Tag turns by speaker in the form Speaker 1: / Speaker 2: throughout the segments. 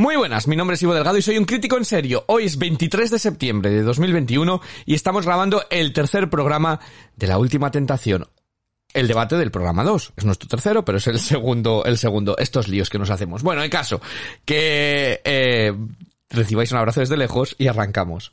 Speaker 1: Muy buenas, mi nombre es Ivo Delgado y soy un crítico en serio. Hoy es 23 de septiembre de 2021 y estamos grabando el tercer programa de La Última Tentación. El debate del programa 2. Es nuestro tercero, pero es el segundo, el segundo. Estos líos que nos hacemos. Bueno, el caso, que eh, recibáis un abrazo desde lejos y arrancamos.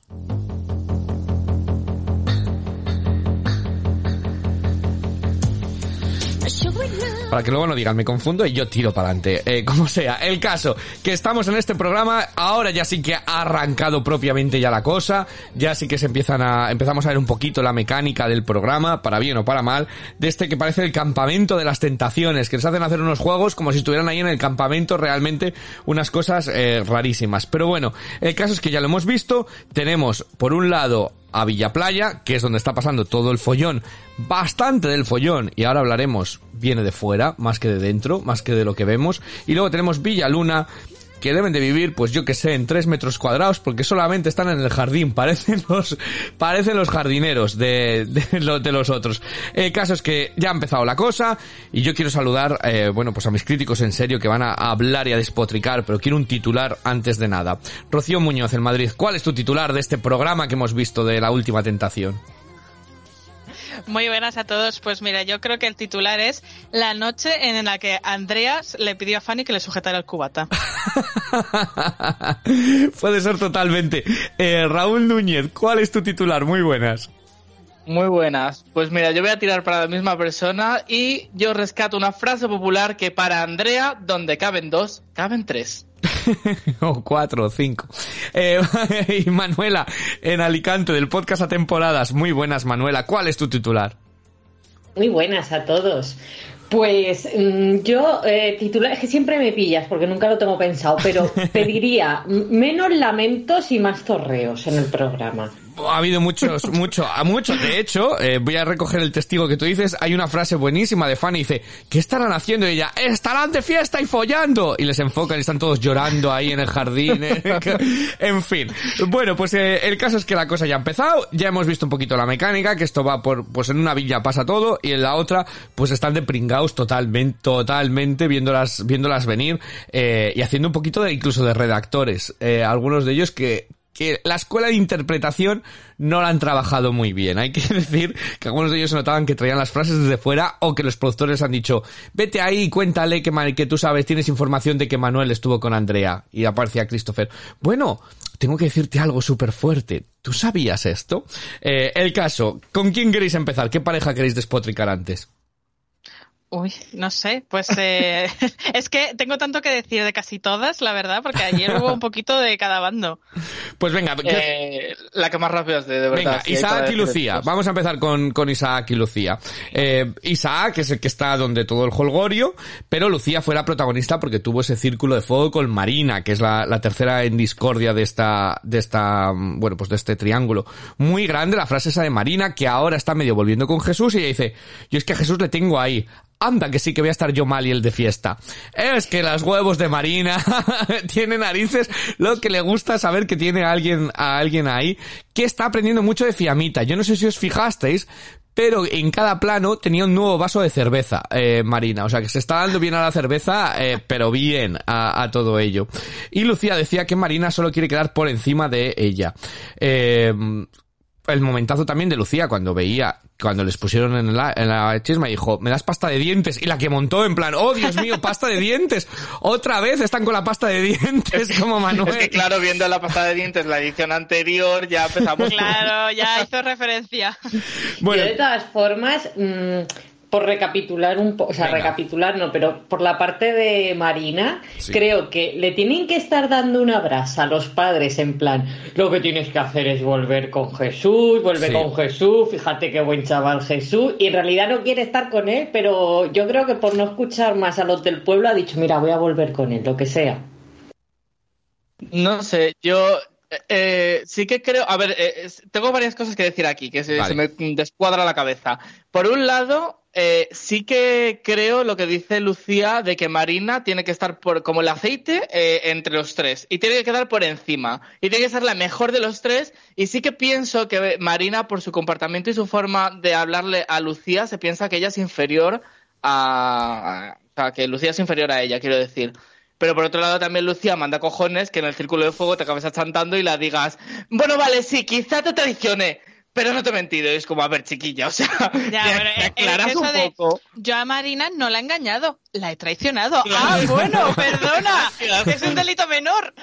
Speaker 1: Para que luego no digan, me confundo y yo tiro para adelante. Eh, como sea, el caso, que estamos en este programa, ahora ya sí que ha arrancado propiamente ya la cosa, ya sí que se empiezan a, empezamos a ver un poquito la mecánica del programa, para bien o para mal, de este que parece el campamento de las tentaciones, que les hacen hacer unos juegos como si estuvieran ahí en el campamento realmente unas cosas eh, rarísimas. Pero bueno, el caso es que ya lo hemos visto, tenemos por un lado a Villa Playa, que es donde está pasando todo el follón, bastante del follón, y ahora hablaremos, viene de fuera, más que de dentro, más que de lo que vemos, y luego tenemos Villa Luna, que deben de vivir, pues yo que sé, en tres metros cuadrados, porque solamente están en el jardín, parecen los, parecen los jardineros de, de, de los otros. El caso es que ya ha empezado la cosa, y yo quiero saludar, eh, bueno, pues a mis críticos en serio que van a hablar y a despotricar, pero quiero un titular antes de nada. Rocío Muñoz, en Madrid, ¿cuál es tu titular de este programa que hemos visto de la última tentación?
Speaker 2: Muy buenas a todos. Pues mira, yo creo que el titular es la noche en la que Andreas le pidió a Fanny que le sujetara el cubata.
Speaker 1: Puede ser totalmente. Eh, Raúl Núñez, ¿cuál es tu titular? Muy buenas.
Speaker 3: Muy buenas. Pues mira, yo voy a tirar para la misma persona y yo rescato una frase popular que para Andrea, donde caben dos, caben tres.
Speaker 1: o cuatro o cinco. Eh, y Manuela, en Alicante, del podcast a temporadas. Muy buenas, Manuela. ¿Cuál es tu titular?
Speaker 4: Muy buenas a todos. Pues mm, yo, eh, titular, es que siempre me pillas porque nunca lo tengo pensado, pero pediría menos lamentos y más torreos en el programa
Speaker 1: ha habido muchos, mucho, a muchos. De hecho, eh, voy a recoger el testigo que tú dices. Hay una frase buenísima de Fanny. Dice, ¿qué estarán haciendo? Y ella, estarán de fiesta y follando. Y les enfocan y están todos llorando ahí en el jardín. Eh. en fin. Bueno, pues eh, el caso es que la cosa ya ha empezado. Ya hemos visto un poquito la mecánica, que esto va por, pues en una villa pasa todo y en la otra, pues están de pringaos totalmente, totalmente viéndolas, viéndolas venir, y haciendo un poquito de, incluso de redactores. algunos de ellos que, que la escuela de interpretación no la han trabajado muy bien. Hay que decir que algunos de ellos notaban que traían las frases desde fuera o que los productores han dicho, vete ahí y cuéntale que, que tú sabes, tienes información de que Manuel estuvo con Andrea. Y aparecía Christopher. Bueno, tengo que decirte algo súper fuerte. ¿Tú sabías esto? Eh, el caso, ¿con quién queréis empezar? ¿Qué pareja queréis despotricar antes?
Speaker 2: Uy, no sé, pues eh, es que tengo tanto que decir de casi todas, la verdad, porque ayer hubo un poquito de cada bando.
Speaker 1: Pues venga,
Speaker 3: eh, la que más rápido es de, verdad.
Speaker 1: Venga, Isaac y Lucía. Vamos a empezar con, con Isaac y Lucía. Eh, Isaac es el que está donde todo el holgorio, pero Lucía fue la protagonista porque tuvo ese círculo de fuego con Marina, que es la, la tercera en discordia de esta, de esta, bueno, pues de este triángulo. Muy grande la frase esa de Marina, que ahora está medio volviendo con Jesús y ella dice, yo es que a Jesús le tengo ahí Anda, que sí que voy a estar yo mal y el de fiesta. Es que los huevos de Marina tiene narices. Lo que le gusta saber que tiene alguien, a alguien ahí que está aprendiendo mucho de Fiamita. Yo no sé si os fijasteis, pero en cada plano tenía un nuevo vaso de cerveza, eh, Marina. O sea, que se está dando bien a la cerveza, eh, pero bien a, a, todo ello. Y Lucía decía que Marina solo quiere quedar por encima de ella. Eh, el momentazo también de Lucía cuando veía, cuando les pusieron en la, en la chisma y dijo, me das pasta de dientes. Y la que montó en plan, oh Dios mío, pasta de dientes. Otra vez están con la pasta de dientes como Manuel.
Speaker 3: Es que claro, viendo la pasta de dientes la edición anterior ya empezamos.
Speaker 2: Claro, ya hizo referencia.
Speaker 4: Bueno. Yo de todas formas, mmm, por recapitular un poco, o sea, Venga. recapitular no, pero por la parte de Marina, sí. creo que le tienen que estar dando una brasa a los padres en plan, lo que tienes que hacer es volver con Jesús, vuelve sí. con Jesús, fíjate qué buen chaval Jesús, y en realidad no quiere estar con él, pero yo creo que por no escuchar más a los del pueblo ha dicho, mira, voy a volver con él, lo que sea.
Speaker 3: No sé, yo eh, sí que creo, a ver, eh, tengo varias cosas que decir aquí, que se, vale. se me descuadra la cabeza. Por un lado, eh, sí que creo lo que dice Lucía de que Marina tiene que estar por, como el aceite eh, entre los tres y tiene que quedar por encima y tiene que ser la mejor de los tres y sí que pienso que Marina por su comportamiento y su forma de hablarle a Lucía se piensa que ella es inferior a, o sea, que Lucía es inferior a ella, quiero decir. Pero por otro lado también Lucía manda cojones que en el círculo de fuego te acabes achantando y la digas, bueno, vale, sí, quizá te traicione, pero no te he mentido. Es como, a ver, chiquilla, o sea,
Speaker 2: ya, aclaras un poco. yo a Marina no la he engañado, la he traicionado. Ah, bueno, perdona, es un delito menor.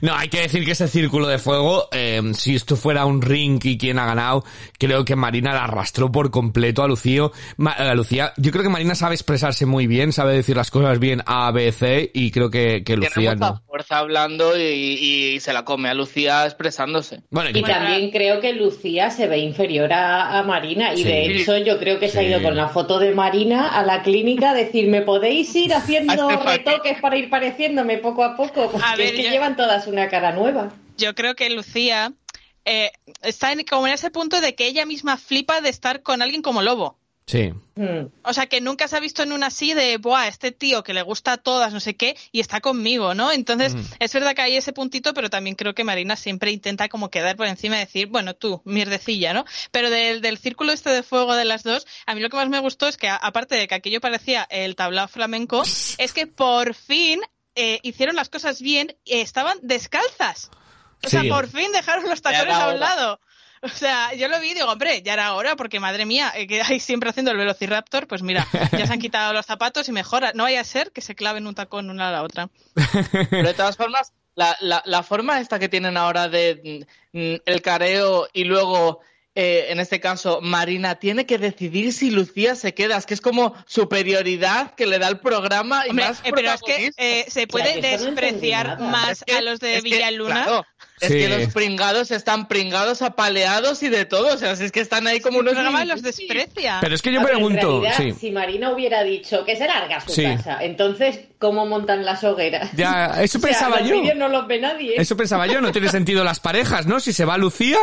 Speaker 1: No, hay que decir que ese círculo de fuego, eh, si esto fuera un ring y quien ha ganado, creo que Marina la arrastró por completo a Lucía. a Lucía. Yo creo que Marina sabe expresarse muy bien, sabe decir las cosas bien A, B, C, y creo que, que Lucía
Speaker 3: Tiene mucha fuerza hablando y, se la come a Lucía expresándose.
Speaker 4: Bueno, y, también creo que Lucía se ve inferior a, Marina, y de hecho yo creo que se ha ido con la foto de Marina a la clínica a decirme, ¿podéis ir haciendo retoques para ir pareciéndome poco a poco? Porque es que llevan todas una cara nueva.
Speaker 2: Yo creo que Lucía eh, está en, como en ese punto de que ella misma flipa de estar con alguien como Lobo.
Speaker 1: Sí.
Speaker 2: Hmm. O sea, que nunca se ha visto en una así de, buah, este tío que le gusta a todas, no sé qué, y está conmigo, ¿no? Entonces, hmm. es verdad que hay ese puntito, pero también creo que Marina siempre intenta como quedar por encima y decir, bueno, tú, mierdecilla, ¿no? Pero del, del círculo este de fuego de las dos, a mí lo que más me gustó es que, aparte de que aquello parecía el tablao flamenco, es que por fin eh, hicieron las cosas bien, y estaban descalzas. O sea, por fin dejaron los tacones a un lado. O sea, yo lo vi y digo, hombre, ya era hora, porque madre mía, eh, que hay siempre haciendo el Velociraptor, pues mira, ya se han quitado los zapatos y mejora. No vaya a ser que se claven un tacón una a la otra.
Speaker 3: Pero de todas formas, la, la, la forma esta que tienen ahora de mm, el careo y luego eh, en este caso, Marina tiene que decidir si Lucía se queda. Es que es como superioridad que le da el programa y más
Speaker 2: eh, Pero es que eh, se puede despreciar más a los de Villaluna.
Speaker 3: Es que los pringados están pringados, apaleados y de todo. O sea, es que están ahí como unos.
Speaker 2: El los desprecia.
Speaker 1: Pero es que yo pregunto.
Speaker 4: Si Marina hubiera dicho que se larga su casa, entonces, ¿cómo montan las hogueras?
Speaker 1: Ya, eso pensaba yo.
Speaker 4: no los ve nadie.
Speaker 1: Eso pensaba yo. No tiene sentido las parejas, ¿no? Si se va Lucía,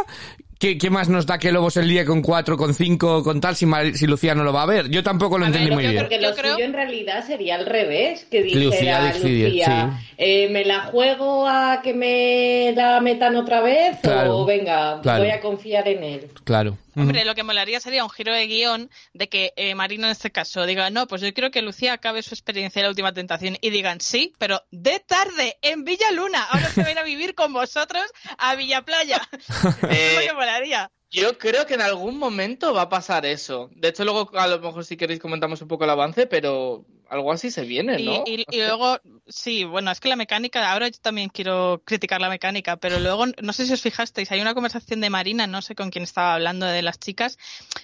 Speaker 1: ¿Qué, más nos da que Lobo se líe con cuatro, con cinco, con tal, si, si Lucía no lo va a ver? Yo tampoco lo entendí muy bien.
Speaker 4: Porque lo suyo en realidad sería al revés, que dijera Lucía, eh, ¿me la juego a que me la metan otra vez o venga, voy a confiar en él?
Speaker 1: Claro.
Speaker 2: Hombre, lo que molaría sería un giro de guion de que eh, Marina en este caso diga, no, pues yo quiero que Lucía acabe su experiencia en la última tentación y digan, sí, pero de tarde, en Villa Luna, ahora se van a vivir con vosotros a Villa Playa. es lo que molaría.
Speaker 3: Yo creo que en algún momento va a pasar eso. De hecho, luego a lo mejor si queréis comentamos un poco el avance, pero algo así se viene, ¿no?
Speaker 2: Y, luego, sí, bueno, es que la mecánica, ahora yo también quiero criticar la mecánica, pero luego, no sé si os fijasteis, hay una conversación de Marina, no sé con quién estaba hablando de las chicas,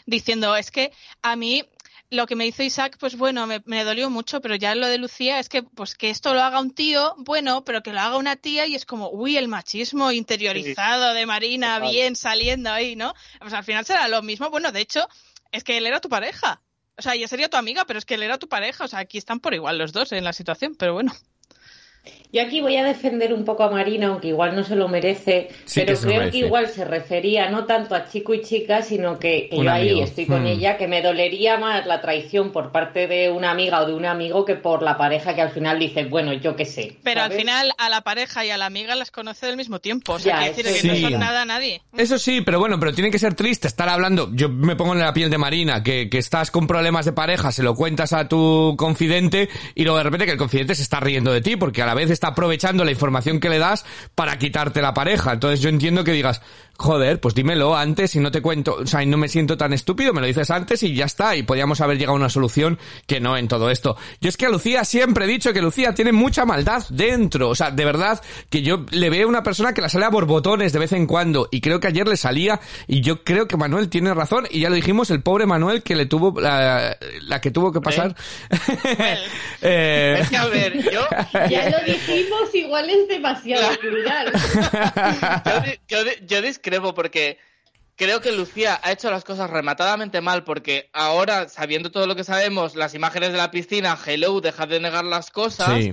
Speaker 2: diciendo, es que a mí lo que me hizo Isaac, pues bueno, me, dolió mucho, pero ya lo de Lucía es que, pues que esto lo haga un tío, bueno, pero que lo haga una tía y es como, uy, el machismo interiorizado de Marina, bien saliendo ahí, ¿no? Pues al final será lo mismo. Bueno, de hecho, es que él era tu pareja. O sea, ella sería tu amiga, pero es que él era tu pareja. O sea, aquí están por igual los dos en la situación, pero bueno.
Speaker 4: Yo aquí voy a defender un poco a Marina, aunque igual no se lo merece, pero creo que igual se refería no tanto a chico y chica, sino que, yo ahí estoy con hmm. ella, que me dolería más la traición por parte de una amiga o de un amigo que por la pareja que al final dice, bueno, yo qué sé.
Speaker 2: Pero al final a la pareja y a la amiga las conoce del mismo tiempo, o sea, decir que no son nada a nadie.
Speaker 1: Eso sí, pero bueno, pero tiene que ser triste estar hablando, yo me pongo en la piel de Marina, que, que estás con problemas de pareja, se lo cuentas a tu confidente y luego de repente que el confidente se está riendo de ti porque a la vez está aprovechando la información que le das para quitarte la pareja. Entonces yo entiendo que digas, joder, pues dímelo antes y no te cuento, o sea, y no me siento tan estúpido, me lo dices antes y ya está, y podríamos haber llegado a una solución que no en todo esto. Yo es que a Lucía siempre he dicho que Lucía tiene mucha maldad dentro, o sea, de verdad, que yo le veo una persona que la sale a borbotones de vez en cuando, y creo que ayer le salía, y yo creo que Manuel tiene razón, y ya lo dijimos, el pobre Manuel que le tuvo, la, que tuvo que pasar.
Speaker 3: eh... Es que a ver, yo...
Speaker 4: Ya lo dijimos, igual es demasiado
Speaker 3: yo, yo, yo porque creo que Lucía ha hecho las cosas rematadamente mal porque ahora, sabiendo todo lo que sabemos, las imágenes de la piscina, hello, deja de negar las cosas,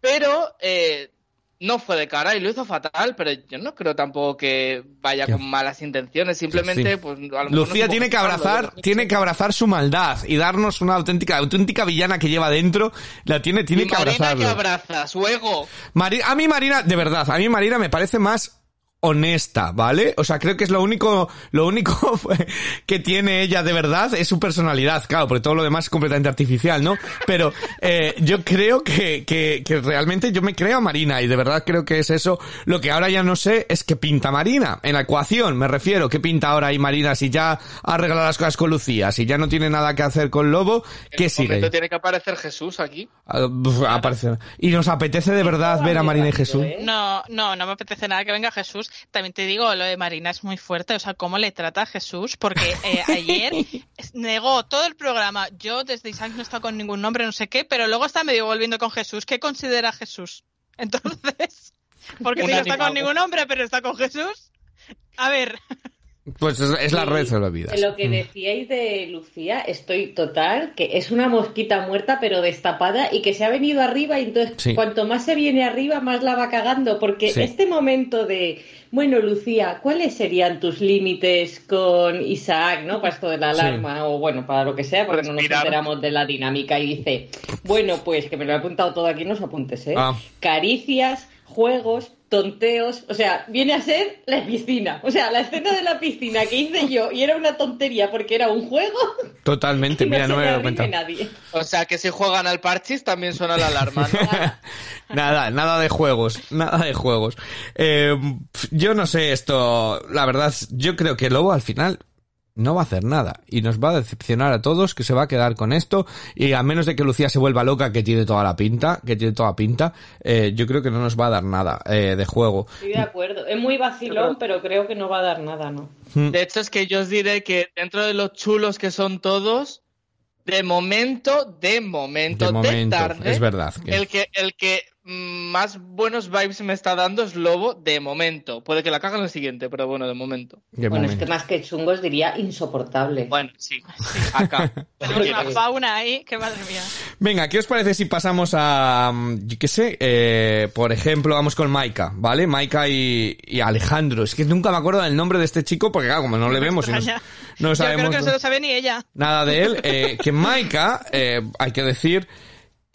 Speaker 3: pero eh, no fue de cara y lo hizo fatal, pero yo no creo tampoco que vaya con malas intenciones, simplemente pues
Speaker 1: Lucía tiene que abrazar, tiene que abrazar su maldad y darnos una auténtica auténtica villana que lleva dentro, la tiene tiene que abrazar.
Speaker 3: que abraza su ego.
Speaker 1: a mí Marina, de verdad, a mí Marina me parece más honesta, ¿vale? O sea, creo que es lo único, lo único que tiene ella de verdad es su personalidad, claro, porque todo lo demás es completamente artificial, ¿no? Pero eh, yo creo que, que, que realmente yo me creo a Marina y de verdad creo que es eso. Lo que ahora ya no sé es qué pinta Marina. En la ecuación, me refiero, qué pinta ahora ahí Marina si ya ha arreglado las cosas con Lucía, si ya no tiene nada que hacer con Lobo, ¿qué sigue?
Speaker 3: tiene que aparecer Jesús aquí.
Speaker 1: Ah, aparece. Y nos apetece de verdad ver a Marina y Jesús.
Speaker 2: No, no, no me apetece nada que venga Jesús. También te digo, lo de Marina es muy fuerte. O sea, cómo le trata a Jesús, porque eh, ayer negó todo el programa. Yo desde Isaac no he estado con ningún nombre, no sé qué, pero luego está medio volviendo con Jesús. ¿Qué considera Jesús? Entonces, porque si no está con ningún hombre, pero está con Jesús. A ver.
Speaker 1: Pues es, la red de la vida.
Speaker 4: Lo que decíais de Lucía, estoy total, que es una mosquita muerta pero destapada y que se ha venido arriba y entonces cuanto más se viene arriba más la va cagando porque este momento de, bueno Lucía, ¿cuáles serían tus límites con Isaac, no? Para esto de la alarma o bueno, para lo que sea, porque no nos enteramos de la dinámica y dice, bueno pues que me lo he apuntado todo aquí, no os apuntes, ¿eh? Ah. Caricias, juegos, tonteos, o sea, viene a ser la piscina. O sea, la escena de la piscina que hice yo y era una tontería porque era un juego.
Speaker 1: Totalmente, mira, no me he dado cuenta.
Speaker 3: O sea, que si juegan al parchis también suena la alarma.
Speaker 1: nada, nada de juegos, nada de juegos. Eh, yo no sé esto, la verdad, yo creo que Lobo al final no va a hacer nada. Y nos va a decepcionar a todos que se va a quedar con esto. Y a menos de que Lucía se vuelva loca que tiene toda la pinta que tiene toda pinta eh, yo creo que no nos va a dar nada eh, de juego.
Speaker 4: Estoy de acuerdo. Es muy vacilón pero creo que no va a dar nada no
Speaker 3: hmm. de hecho es que yo os diré que dentro de los chulos que son todos de momento de momento de, tarde
Speaker 1: es verdad
Speaker 3: el que el que más buenos vibes me está dando es Lobo de momento. Puede que la caga en el siguiente, pero bueno, de momento.
Speaker 4: bueno, es que más que chungos diría insoportable.
Speaker 3: Bueno, sí, acá.
Speaker 2: Tenemos una fauna ahí, que madre mía.
Speaker 1: Venga, ¿qué os parece si pasamos a, mm, yo qué sé, eh, por ejemplo, vamos con Maika, ¿vale? Maika y, Alejandro. Es que nunca me acuerdo del nombre de este chico porque, claro, como no le vemos y no, sabemos... Yo creo
Speaker 2: que no se lo sabe ni ella.
Speaker 1: Nada de él. Eh, que Maika, eh, hay que decir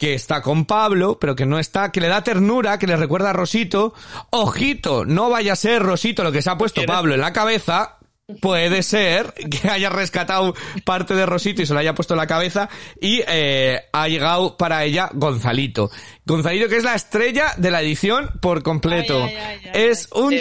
Speaker 1: que está con Pablo, pero que no está, que le da ternura, que le recuerda a Rosito. Ojito, no vaya a ser Rosito lo que se ha puesto Pablo en la cabeza. Puede ser que haya rescatado parte de Rosito y se lo haya puesto en la cabeza y eh, ha llegado para ella Gonzalito. Gonzalito que es la estrella de la edición por completo. es un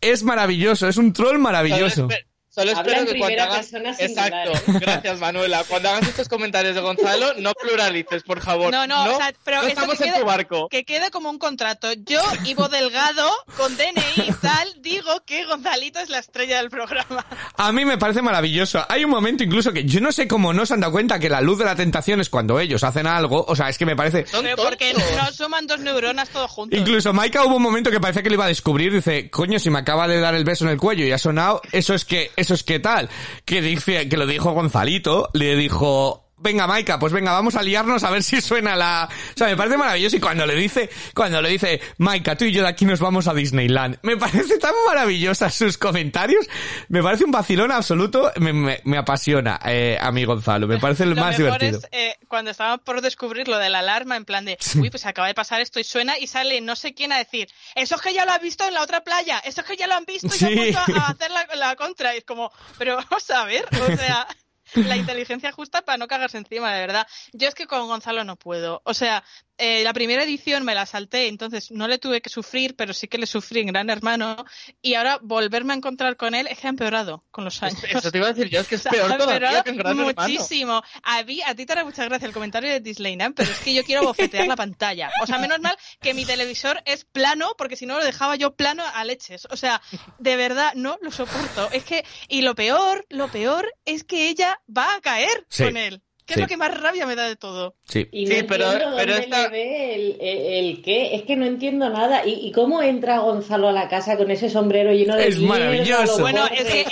Speaker 1: es maravilloso, es un troll maravilloso.
Speaker 3: Solo espero que cuando hagas... Exacto, gracias Manuela. Cuando hagas estos comentarios de Gonzalo, no pluralices, por favor.
Speaker 2: No, no, o sea, pero
Speaker 3: estamos en tu barco.
Speaker 2: Que quede como un contrato. Yo, Ivo Delgado, con DNI y tal, digo que Gonzalito es la estrella del programa.
Speaker 1: A mí me parece maravilloso. Hay un momento incluso que yo no sé cómo no se han dado cuenta que la luz de la tentación es cuando ellos hacen algo. O sea, es que me parece...
Speaker 2: Pero porque no suman dos neuronas todos juntos.
Speaker 1: Incluso Maika hubo un momento que parece que lo iba a descubrir. Dice, coño, si me acaba de dar el beso en el cuello y ha sonado, eso es que eso es que tal, que dice, que lo dijo Gonzalito, le dijo, venga Maika, pues venga, vamos a liarnos a ver si suena la... O sea, me parece maravilloso. Y cuando le dice, cuando le dice, Maika, tú y yo de aquí nos vamos a Disneyland, me parece tan maravillosa sus comentarios, me parece un vacilón absoluto, me, me, apasiona eh, a mí Gonzalo, me parece el más divertido. Es,
Speaker 2: eh, cuando estaba por descubrir lo de la alarma, en plan de, uy, pues acaba de pasar esto y suena y sale no sé quién a decir, eso es que ya lo ha visto en la otra playa, eso es que ya lo han visto y se han puesto a hacer la, la contra y es como, pero vamos a ver, o sea la inteligencia justa para no cagarse encima, de verdad. Yo es que con Gonzalo no puedo. O sea, eh, la primera edición me la salté, entonces no le tuve que sufrir, pero sí que le sufrí en Gran Hermano. Y ahora volverme a encontrar con él es que ha empeorado con los años.
Speaker 3: Eso te iba a decir yo, es que es peor todavía que en Gran
Speaker 2: muchísimo. A, mí, a ti te hará mucha gracia el comentario de Disneyland, pero es que yo quiero bofetear la pantalla. O sea, menos mal que mi televisor es plano, porque si no lo dejaba yo plano a leches. O sea, de verdad, no lo soporto. Es que, y lo peor, lo peor es que ella va a caer con él. ¿Qué es lo que más rabia me da de todo?
Speaker 1: Sí,
Speaker 4: y no pero, pero le ve el, qué. Es que no entiendo nada. ¿Y, cómo entra Gonzalo a la casa con ese sombrero lleno de
Speaker 1: Es maravilloso.
Speaker 2: Bueno, es que,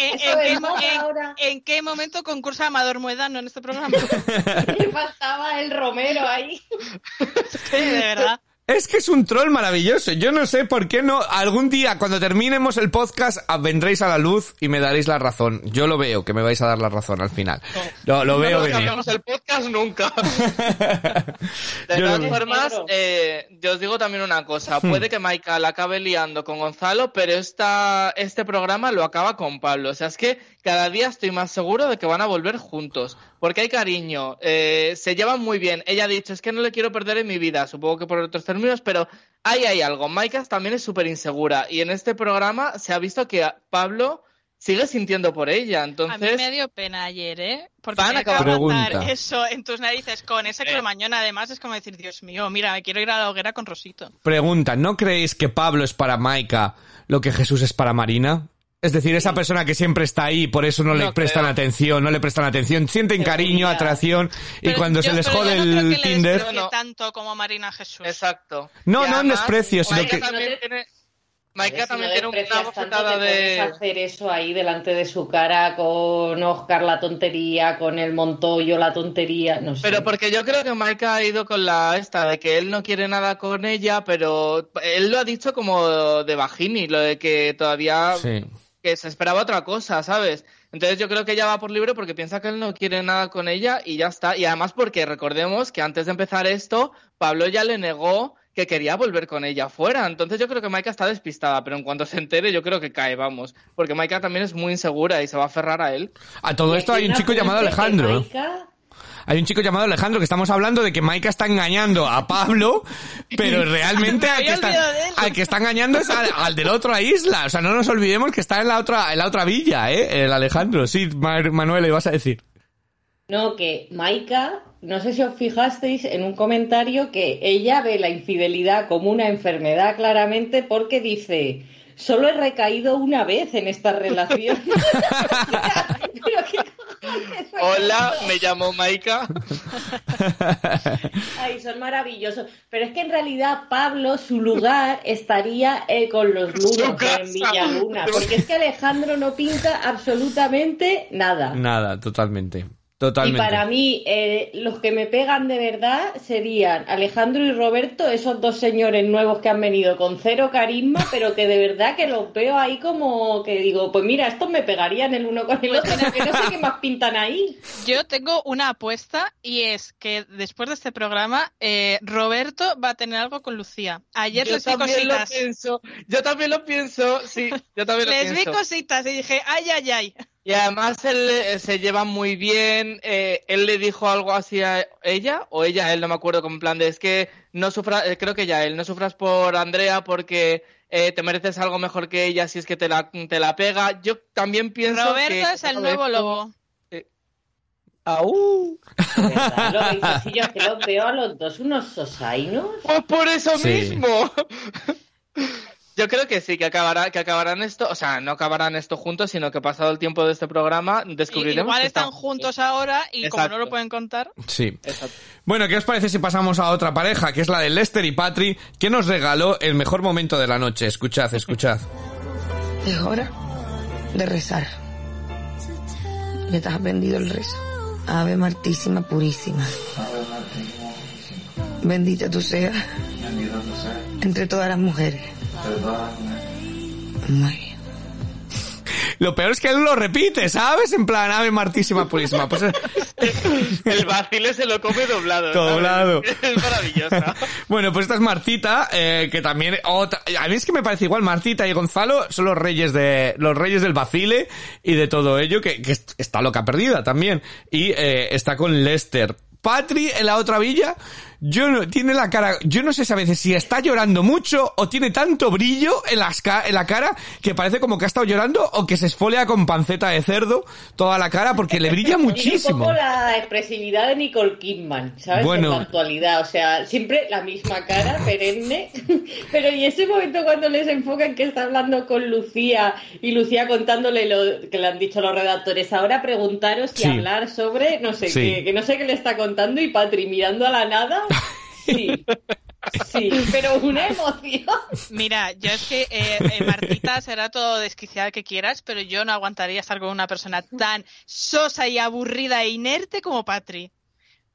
Speaker 2: en, qué, momento concursa Amador Muedano en este programa?
Speaker 4: Le faltaba el Romero ahí.
Speaker 2: sí, de verdad.
Speaker 1: Es que es un troll maravilloso. Yo no sé por qué no. Algún día, cuando terminemos el podcast, vendréis a la luz y me daréis la razón. Yo lo veo, que me vais a dar la razón al final. Lo, lo veo venir.
Speaker 3: No el podcast nunca. de todas formas, eh, yo os digo también una cosa. Hmm. Puede que Michael acabe liando con Gonzalo, pero esta, este programa lo acaba con Pablo. O sea, es que cada día estoy más seguro de que van a volver juntos. Porque hay cariño, eh, se llevan muy bien. Ella ha dicho, es que no le quiero perder en mi vida, supongo que por otros términos, pero ahí hay algo. Maika también es súper insegura y en este programa se ha visto que Pablo sigue sintiendo por ella. Entonces... A
Speaker 2: mí me dio pena ayer, ¿eh? Porque van a eso en tus narices con ese eh. cromañón, además es como decir, Dios mío, mira, me quiero ir a la hoguera con Rosito.
Speaker 1: Pregunta, ¿no creéis que Pablo es para Maika lo que Jesús es para Marina? Es decir, esa persona que siempre está ahí, por eso no, le prestan atención, no le prestan atención, sienten cariño, atracción, y cuando se les jode el
Speaker 2: no
Speaker 1: Tinder...
Speaker 2: No tanto como Marina Jesús.
Speaker 3: Exacto.
Speaker 1: No, no en desprecio, sino que...
Speaker 3: También tiene... Maika también tiene una
Speaker 4: bofetada de... hacer eso ahí delante de su cara con Oscar la tontería, con el Montoyo la tontería, no sé.
Speaker 3: Pero porque yo creo que Maika ha ido con la esta de que él no quiere nada con ella, pero él lo ha dicho como de Bajini, lo de que todavía... Sí que se esperaba otra cosa, ¿sabes? Entonces yo creo que ella va por libre porque piensa que él no quiere nada con ella y ya está. Y además porque recordemos que antes de empezar esto, Pablo ya le negó que quería volver con ella fuera. Entonces yo creo que Maika está despistada, pero en cuanto se entere yo creo que cae, vamos. Porque Maika también es muy insegura y se va a aferrar a él.
Speaker 1: A todo esto hay un chico llamado Alejandro hay un chico llamado Alejandro que estamos hablando de que Maika está engañando a Pablo, pero realmente al que, está, que está engañando es al, de la otra isla. O sea, no nos olvidemos que está en la otra, en la otra villa, ¿eh? El Alejandro. Sí, Manuel, ¿le vas a decir?
Speaker 4: No, que Maika, no sé si os fijasteis en un comentario que ella ve la infidelidad como una enfermedad claramente porque dice, solo he recaído una vez en esta relación.
Speaker 3: Hola, me llamo Maika.
Speaker 4: Ay, son maravillosos. Pero es que en realidad Pablo, su lugar estaría eh, con los lunos en Villaluna. Porque es que Alejandro no pinta absolutamente nada.
Speaker 1: Nada, totalmente. Totalmente.
Speaker 4: Y para mí, eh, los que me pegan de verdad serían Alejandro y Roberto, esos dos señores nuevos que han venido con cero carisma, pero que de verdad que los veo ahí como que digo, pues mira, estos me pegarían el uno con el otro, que no sé qué más pintan ahí.
Speaker 2: Yo tengo una apuesta y es que después de este programa, eh, Roberto va a tener algo con Lucía. Ayer les vi cositas.
Speaker 3: Yo también lo pienso, sí, yo también lo
Speaker 2: les vi cositas y dije, ay, ay, ay.
Speaker 3: Y además él, eh, se lleva muy bien. Eh, él le dijo algo así a ella, o ella a él, no me acuerdo, como en plan de es que no sufras, eh, creo que ya él, no sufras por Andrea porque te mereces algo mejor que ella si es que te la, te la pega. Yo también pienso
Speaker 2: Roberto es el nuevo lobo.
Speaker 3: ¡Aú!
Speaker 4: Lo yo que los veo a los dos unos sosainos.
Speaker 3: Pues por eso mismo. Yo creo que sí, que acabará, que acabarán esto, o sea, no acabarán esto juntos, sino que pasado el tiempo de este programa descubriremos.
Speaker 2: igual
Speaker 3: que
Speaker 2: están, juntos ahora y como no lo pueden contar.
Speaker 1: Sí. Bueno, ¿qué os parece si pasamos a otra pareja, que es la de Lester y Patri, que nos regaló el mejor momento de la noche? Escuchad, escuchad.
Speaker 5: Es hora de rezar. Le has vendido el rezo. Ave Martísima Purísima. Bendita tú seas entre todas las mujeres
Speaker 1: lo peor es que él lo repite, ¿sabes? En plan, ave martísima purísima. Pues,
Speaker 3: el vacile se lo come doblado.
Speaker 1: Doblado.
Speaker 3: Es maravillosa.
Speaker 1: bueno, pues esta es Martita, eh, que también... a mí es que me parece igual, Martita y Gonzalo son los reyes de los reyes del vacile y de todo ello, que, está loca perdida también. Y eh, está con Lester. Patri en la otra villa yo no, tiene la cara, yo no sé si a veces si está llorando mucho o tiene tanto brillo en, las, en la cara que parece como que ha estado llorando o que se esfolea con panceta de cerdo toda la cara porque le brilla muchísimo. un
Speaker 4: poco la expresividad de Nicole Kidman, ¿sabes? Bueno, en la actualidad, o sea, siempre la misma cara, perenne, pero y ese momento cuando les enfocan que está hablando con Lucía y Lucía contándole lo que le han dicho los redactores, ahora preguntaros y hablar sobre, no sé qué, que no sé qué le está contando y Patri mirando a la nada Sí. Sí, pero una emoción.
Speaker 2: Mira, yo es que eh, eh, Martita será todo desquiciada que quieras, pero yo no aguantaría estar con una persona tan sosa y aburrida e inerte como Patri.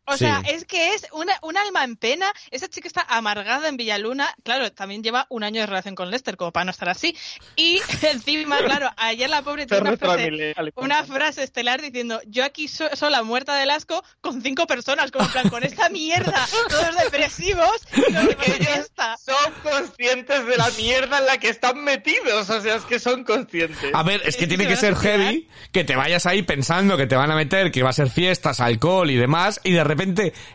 Speaker 2: O sea, es que es una, un alma en pena. Esa chica está amargada en Villaluna. Claro, también lleva un año de relación con Lester, como para no estar así. Y encima, claro, ayer la pobre tiene una frase, una frase estelar diciendo: Yo aquí sola muerta de asco con cinco personas, como en plan, con esta mierda, todos depresivos.
Speaker 3: ellos son conscientes de la mierda en la que están metidos. O sea, es que son conscientes.
Speaker 1: A ver, es que tiene que ser heavy que te vayas ahí pensando que te van a meter, que va a ser fiestas, alcohol y demás, y de repente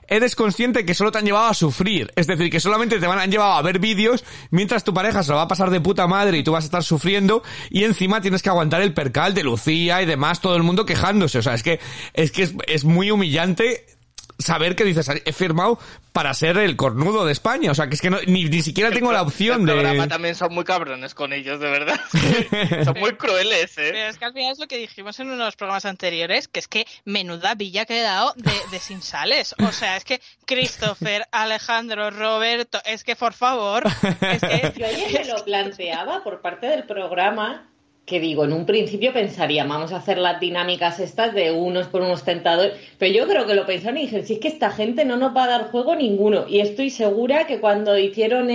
Speaker 1: eres consciente que solo te han llevado a sufrir. Es decir, que solamente te van, han llevado a ver vídeos mientras tu pareja se lo va a pasar de puta madre y tú vas a estar sufriendo y encima tienes que aguantar el percal de Lucía y demás, todo el mundo quejándose. O sea, es que, es que es, es muy humillante saber que dices, he firmado para ser el cornudo de España. O sea, que es que ni, ni siquiera tengo la opción
Speaker 3: de...
Speaker 1: El
Speaker 3: programa también son muy cabrones con ellos, de verdad. son muy crueles, ¿eh?
Speaker 2: Pero es que al final es lo que dijimos en unos programas anteriores, que es que menuda villa ha quedado de, de sin sales. O sea, es que Christopher, Alejandro, Roberto, es que por favor... Es que...
Speaker 4: Yo ayer me lo planteaba por parte del programa que digo, en un principio pensaría, vamos a hacer las dinámicas estas de unos por unos tentadores, pero yo creo que lo pensaron y dije, si es que esta gente no nos va a dar juego ninguno. Y estoy segura que cuando hicieron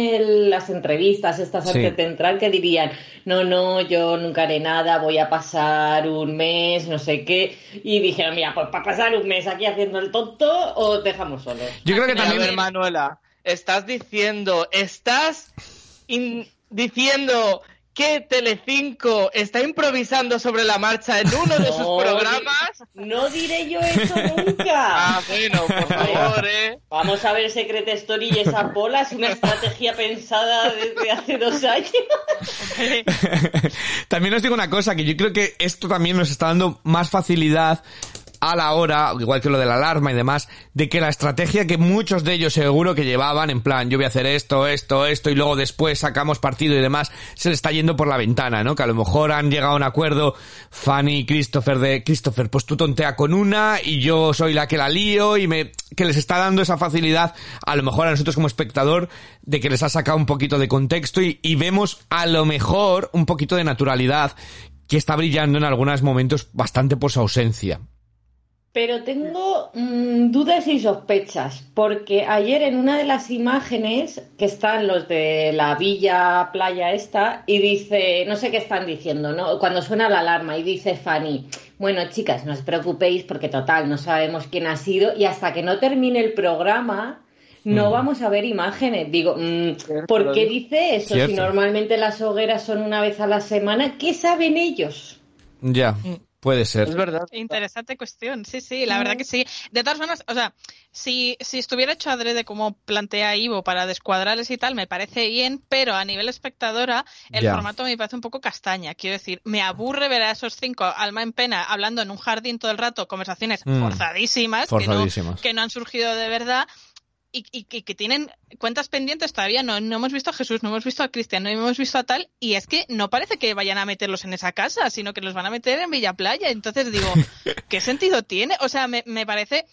Speaker 4: las entrevistas estas antes de entrar, que dirían, no, no, yo nunca haré nada, voy a pasar un mes, no sé qué. Y dijeron, mira, pues para pasar un mes aquí haciendo el tonto, o dejamos solos.
Speaker 3: Yo creo que también, Manuela, estás diciendo, estás diciendo que Telecinco está improvisando sobre la marcha en uno de sus programas.
Speaker 4: No diré yo eso nunca.
Speaker 3: ah, bueno, por favor, eh.
Speaker 4: Vamos a ver Secret Story y esa bola es una estrategia pensada desde hace dos años.
Speaker 1: también os digo una cosa, que yo creo que esto también nos está dando más facilidad a la hora, igual que lo de la alarma y demás, de que la estrategia que muchos de ellos seguro que llevaban, en plan, yo voy a hacer esto, esto, esto, y luego después sacamos partido y demás, se le está yendo por la ventana, ¿no? Que a lo mejor han llegado a un acuerdo Fanny y Christopher de, Christopher, pues tú tontea con una y yo soy la que la lío y me, que les está dando esa facilidad, a lo mejor a nosotros como espectador, de que les ha sacado un poquito de contexto y, y vemos a lo mejor un poquito de naturalidad que está brillando en algunos momentos bastante por su ausencia.
Speaker 4: Pero tengo mm, dudas y sospechas, porque ayer en una de las imágenes que están los de la villa playa esta, y dice, no sé qué están diciendo, ¿no? Cuando suena la alarma y dice Fanny, bueno chicas, no os preocupéis porque total, no sabemos quién ha sido, y hasta que no termine el programa, no vamos a ver imágenes. Digo, mm, ¿por qué dice eso? Si normalmente las hogueras son una vez a la semana, ¿qué saben ellos?
Speaker 1: Ya. Mm. Puede ser.
Speaker 3: Es verdad.
Speaker 2: Interesante cuestión, sí, sí, la verdad que sí. De todas formas, o sea, si, si estuviera hecho adrede como plantea Ivo para descuadrarles y tal, me parece bien, pero a nivel espectadora, el formato me parece un poco castaña. Quiero decir, me aburre ver a esos cinco alma en pena hablando en un jardín todo el rato, conversaciones mm. forzadísimas, forzadísimas. Que, no, que no han surgido de verdad y, que tienen cuentas pendientes todavía. No, no hemos visto a Jesús, no hemos visto a Cristian, no hemos visto a tal. Y es que no parece que vayan a meterlos en esa casa, sino que los van a meter en Villa Playa. Entonces digo, ¿qué sentido tiene? O sea, me, me parece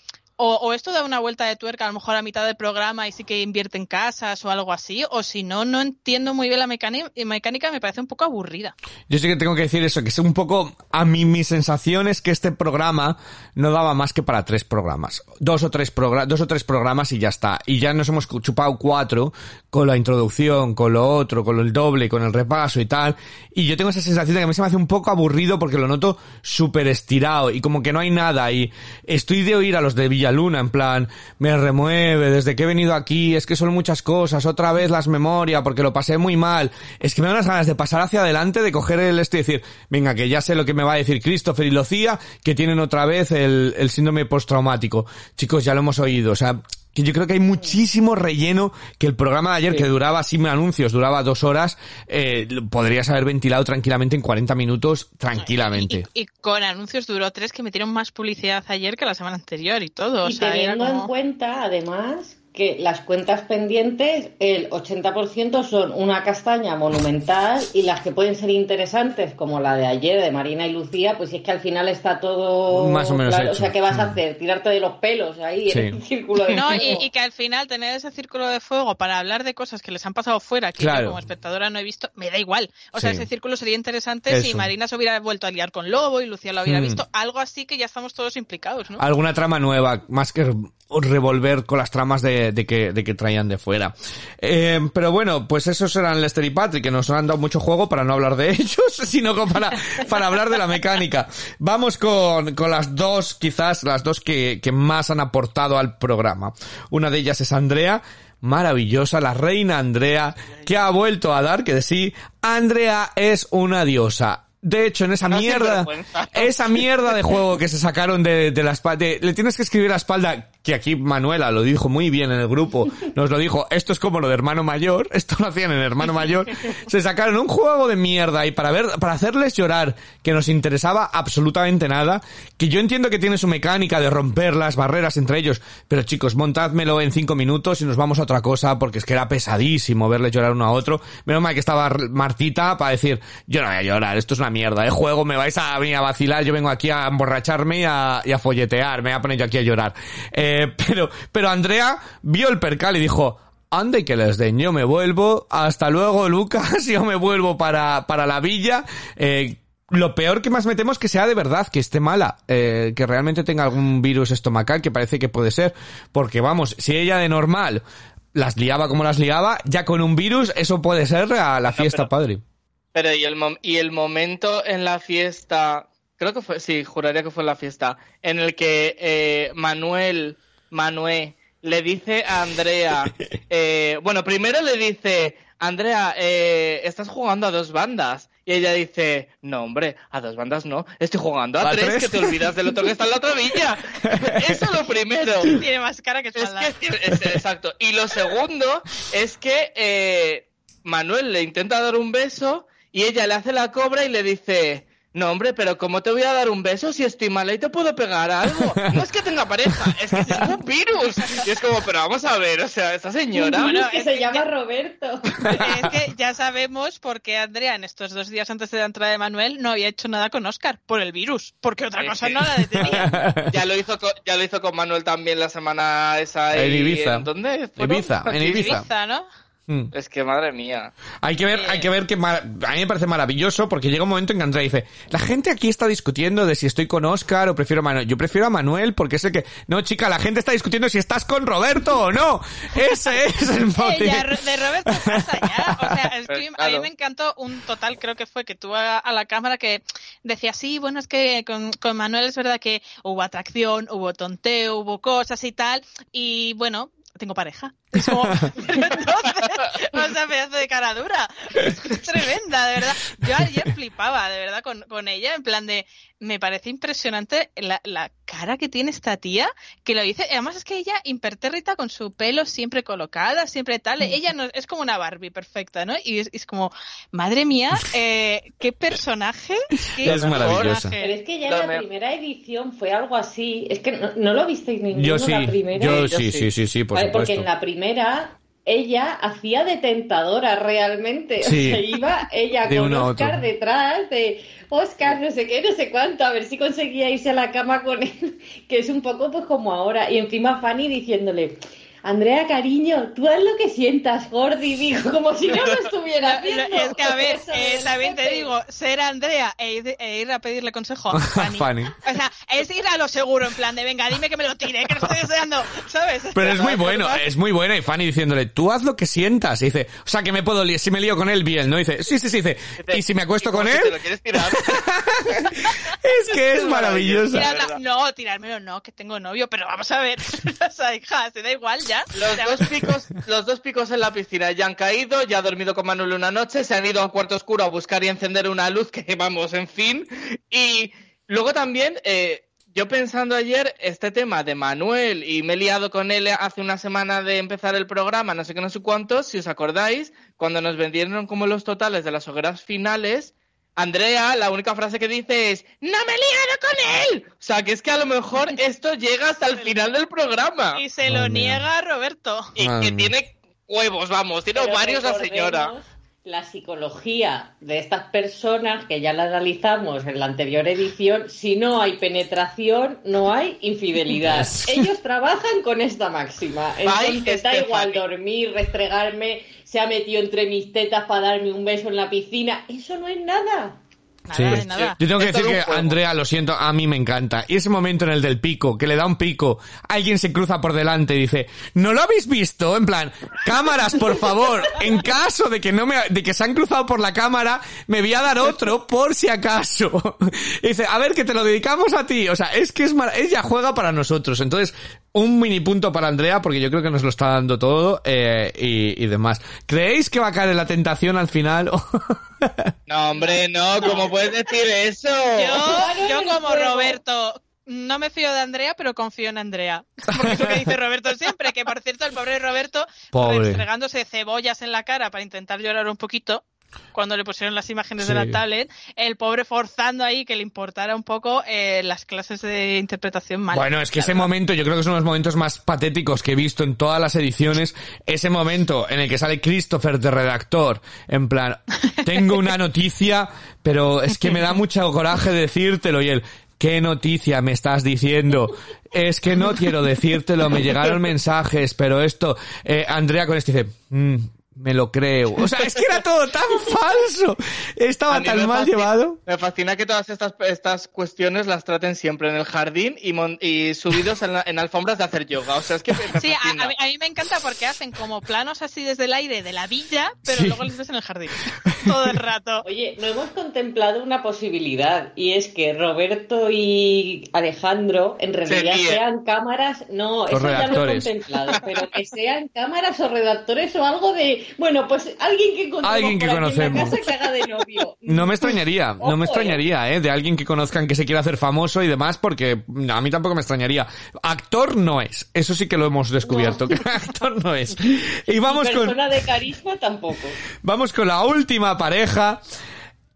Speaker 2: o, esto da una vuelta de tuerca a lo mejor a mitad del programa y sí que invierte en casas o algo así, o si no, no entiendo muy bien la mecánica, me parece un poco aburrida.
Speaker 1: Yo sí que tengo que decir eso, que es un poco, a mí mi sensación es que este programa no daba más que para tres programas. Dos o tres, dos o tres programas y ya está. Y ya nos hemos chupado cuatro con la introducción, con lo otro, con el doble, con el repaso y tal. Y yo tengo esa sensación de que a mí se me hace un poco aburrido porque lo noto súper estirado y como que no hay nada. Y estoy de oír a los de Villa Luna, en plan, me remueve desde que he venido aquí, es que son muchas cosas, otra vez las memorias, porque lo pasé muy mal. Es que me dan las ganas de pasar hacia adelante, de coger el este y decir, venga, que ya sé lo que me va a decir Christopher y Lucía, que tienen otra vez el, el síndrome postraumático. Chicos, ya lo hemos oído, o sea, que yo creo que hay muchísimo relleno que el programa de ayer, que duraba sin anuncios, duraba dos horas, eh, podrías haber ventilado tranquilamente en 40 minutos, tranquilamente.
Speaker 2: Y, con anuncios duró tres que metieron más publicidad ayer que la semana anterior y todo.
Speaker 4: Y teniendo en cuenta, además, que las cuentas pendientes, el 80% son una castaña monumental y las que pueden ser interesantes, como la de ayer de Marina y Lucía, pues es que al final está todo
Speaker 1: más o menos
Speaker 4: O sea, ¿qué vas a mm. hacer? Tirarte de los pelos ahí en un círculo de
Speaker 2: no, y, que al final tener ese círculo de fuego para hablar de cosas que les han pasado fuera, que yo como espectadora no he visto, me da igual. O sea, ese círculo sería interesante si Marina se hubiera vuelto a liar con Lobo y Lucía lo hubiera mm. visto. Algo así que ya estamos todos implicados, ¿no?
Speaker 1: Alguna trama nueva, más que revolver con las tramas de, que, de que traían de fuera. Eh, pero bueno, pues esos eran Lester y Patrick, que nos han dado mucho juego para no hablar de ellos, sino para, para hablar de la mecánica. Vamos con, con las dos, quizás las dos que, que más han aportado al programa. Una de ellas es Andrea, maravillosa, la reina Andrea, que ha vuelto a dar que de sí. Andrea es una diosa. De hecho, en esa mierda, esa mierda de juego que se sacaron de, de la espalda, le tienes que escribir a la espalda que aquí Manuela lo dijo muy bien en el grupo, nos lo dijo, esto es como lo de hermano mayor, esto lo hacían en hermano mayor, se sacaron un juego de mierda y para ver, para hacerles llorar que nos interesaba absolutamente nada, que yo entiendo que tiene su mecánica de romper las barreras entre ellos, pero chicos, montádmelo en cinco minutos y nos vamos a otra cosa porque es que era pesadísimo verles llorar uno a otro, menos mal que estaba Martita para decir, yo no voy a llorar, esto es una mierda, el juego me vais a venir a vacilar, yo vengo aquí a emborracharme y a, y a folletear, me voy a poner yo aquí a llorar. Eh, eh, pero, pero Andrea vio el percal y dijo, ande que les den, yo me vuelvo, hasta luego Lucas, yo me vuelvo para, para la villa, eh, lo peor que más metemos que sea de verdad, que esté mala, eh, que realmente tenga algún virus estomacal, que parece que puede ser, porque vamos, si ella de normal las liaba como las liaba, ya con un virus eso puede ser a la fiesta padre.
Speaker 3: Pero y el, y el momento en la fiesta creo que fue, sí, juraría que fue la fiesta, en el que eh, Manuel, Manuel, le dice a Andrea, eh, bueno, primero le dice, Andrea, eh, estás jugando a dos bandas. Y ella dice, no, hombre, a dos bandas no, estoy jugando a, tres, que te olvidas del otro que está en la otra villa. Eso es lo primero.
Speaker 2: Tiene más cara que espalda.
Speaker 3: exacto. Y lo segundo es que eh, Manuel le intenta dar un beso y ella le hace la cobra y le dice, no, hombre, pero ¿cómo te voy a dar un beso si estoy mala y te puedo pegar algo? No es que tenga pareja, es que tengo un virus. Y es como, pero vamos a ver, o sea, esta señora...
Speaker 4: Bueno, es que se llama Roberto.
Speaker 2: Es que ya sabemos por qué Andrea en estos dos días antes de la entrada de Manuel no había hecho nada con Oscar, por el virus, porque otra cosa no la detenía.
Speaker 3: Ya lo hizo con, ya lo hizo con Manuel también la semana esa.
Speaker 1: En Ibiza.
Speaker 3: ¿En dónde?
Speaker 1: Ibiza, en Ibiza.
Speaker 2: Ibiza ¿no?
Speaker 3: Mm. Es que madre mía.
Speaker 1: Hay que ver, hay que ver que a mí me parece maravilloso porque llega un momento en que Andrea dice, la gente aquí está discutiendo de si estoy con Oscar o prefiero a Manuel. Yo prefiero a Manuel porque sé que, no chica, la gente está discutiendo si estás con Roberto o no. Ese es el motivo.
Speaker 2: de Roberto pasa ya. O sea, el a mí me encantó un total, creo que fue que tuvo a, la cámara que decía, sí, bueno, es que con, con Manuel es verdad que hubo atracción, hubo tonteo, hubo cosas y tal. Y bueno, tengo pareja. Es como, entonces, o sea, pedazo de cara dura. Es tremenda, de verdad. Yo ayer flipaba, de verdad, con, con ella, en plan de, me parece impresionante la, la, cara que tiene esta tía, que lo dice, además es que ella impertérrita con su pelo siempre colocada, siempre tal, ella no, es como una Barbie perfecta, ¿no? Y es, como, madre mía, eh, qué personaje, qué
Speaker 1: es maravillosa.
Speaker 4: Pero es que ya en la primera edición fue algo así, es que no, lo visteis ninguno
Speaker 1: yo sí,
Speaker 4: la primera.
Speaker 1: Yo sí, sí, sí, sí, por supuesto.
Speaker 4: Porque en la primera ella hacía de tentadora realmente. O sea, iba ella con Oscar detrás de Oscar, no sé qué, no sé cuánto, a ver si conseguía irse a la cama con él, que es un poco pues como ahora. Y encima Fanny diciéndole, Andrea, cariño, tú haz lo que sientas, Gordy, digo, como si no lo estuviera haciendo.
Speaker 2: Es que, a ver, eh, también te digo, ser Andrea e, e ir, a pedirle consejo a Fanny. O sea, es ir a lo seguro, en plan de, venga, dime que me lo tire, que lo estoy deseando, ¿sabes?
Speaker 1: Pero es muy bueno, es muy buena. Y Fanny diciéndole, tú haz lo que sientas. Y dice, o sea, que me puedo liar, si me lío con él, bien, ¿no? dice, sí, sí, sí, dice, ¿y si me acuesto con él?
Speaker 3: ¿Te lo quieres tirar?
Speaker 1: es que es maravilloso.
Speaker 2: no, tirármelo no, que tengo novio, pero vamos a ver, o sea, hija, te da igual
Speaker 3: los dos, picos, los dos picos en la piscina ya han caído, ya ha dormido con Manuel una noche, se han ido al cuarto oscuro a buscar y encender una luz que vamos, en fin. Y luego también, eh, yo pensando ayer, este tema de Manuel, y me he liado con él hace una semana de empezar el programa, no sé qué, no sé cuántos, si os acordáis, cuando nos vendieron como los totales de las hogueras finales, Andrea, la única frase que dice es ¡No me he liado con él! O sea, que es que a lo mejor esto llega hasta el final del programa.
Speaker 2: Y se lo niega Roberto.
Speaker 3: Y que tiene huevos, vamos, tiene varios la señora.
Speaker 4: La psicología de estas personas, que ya la analizamos en la anterior edición, si no hay penetración, no hay infidelidad. Ellos trabajan con esta máxima. Entonces da igual dormir, restregarme, se ha metido entre mis tetas para darme un beso en la piscina. Eso no es nada.
Speaker 1: Sí. Yo tengo que decir que Andrea, lo siento, a mí me encanta. Y ese momento en el del pico, que le da un pico, alguien se cruza por delante y dice, ¿no lo habéis visto? En plan, cámaras, por favor, en caso de que no me, de que se han cruzado por la cámara, me voy a dar otro por si acaso. Y dice, a ver, que te lo dedicamos a ti. O sea, es que es ella juega para nosotros. Entonces, un mini punto para Andrea, porque yo creo que nos lo está dando todo, eh, y, y demás. ¿Creéis que va a caer en la tentación al final?
Speaker 3: no, hombre, no, ¿cómo puedes decir eso?
Speaker 2: Yo, como Roberto, no me fío de Andrea, pero confío en Andrea. Porque es lo que dice Roberto siempre, que por cierto, el pobre Roberto,
Speaker 1: pobre.
Speaker 2: fregándose cebollas en la cara para intentar llorar un poquito, cuando le pusieron las imágenes de la tablet, el pobre forzando ahí que le importara un poco eh, las clases de interpretación mal.
Speaker 1: Bueno, es que ese momento yo creo que son los momentos más patéticos que he visto en todas las ediciones. Ese momento en el que sale Christopher de redactor, en plan, tengo una noticia, pero es que me da mucho coraje decírtelo y él, ¿Qué noticia me estás diciendo? Es que no quiero decírtelo, me llegaron mensajes, pero esto, eh, Andrea con esto dice, mm, me lo creo. O sea, es que era todo tan falso. Estaba tan mal llevado.
Speaker 3: Me fascina que todas estas, estas cuestiones las traten siempre en el jardín y, y subidos en, alfombras de hacer yoga. O sea, es que
Speaker 2: Sí, a, mí, me encanta porque hacen como planos así desde el aire de la villa, pero luego les ves en el jardín. Todo el rato.
Speaker 4: Oye, no hemos contemplado una posibilidad y es que Roberto y Alejandro en realidad sean cámaras. No, eso ya lo he contemplado, pero que sean cámaras o redactores o algo de bueno, pues alguien que
Speaker 1: alguien que conocemos.
Speaker 4: que haga de novio.
Speaker 1: No me extrañaría, no me extrañaría, ¿eh? De alguien que conozcan que se quiera hacer famoso y demás, porque a mí tampoco me extrañaría. Actor no es, eso sí que lo hemos descubierto, que actor no es. Y vamos
Speaker 4: con... Persona de carisma tampoco.
Speaker 1: Vamos con la última pareja,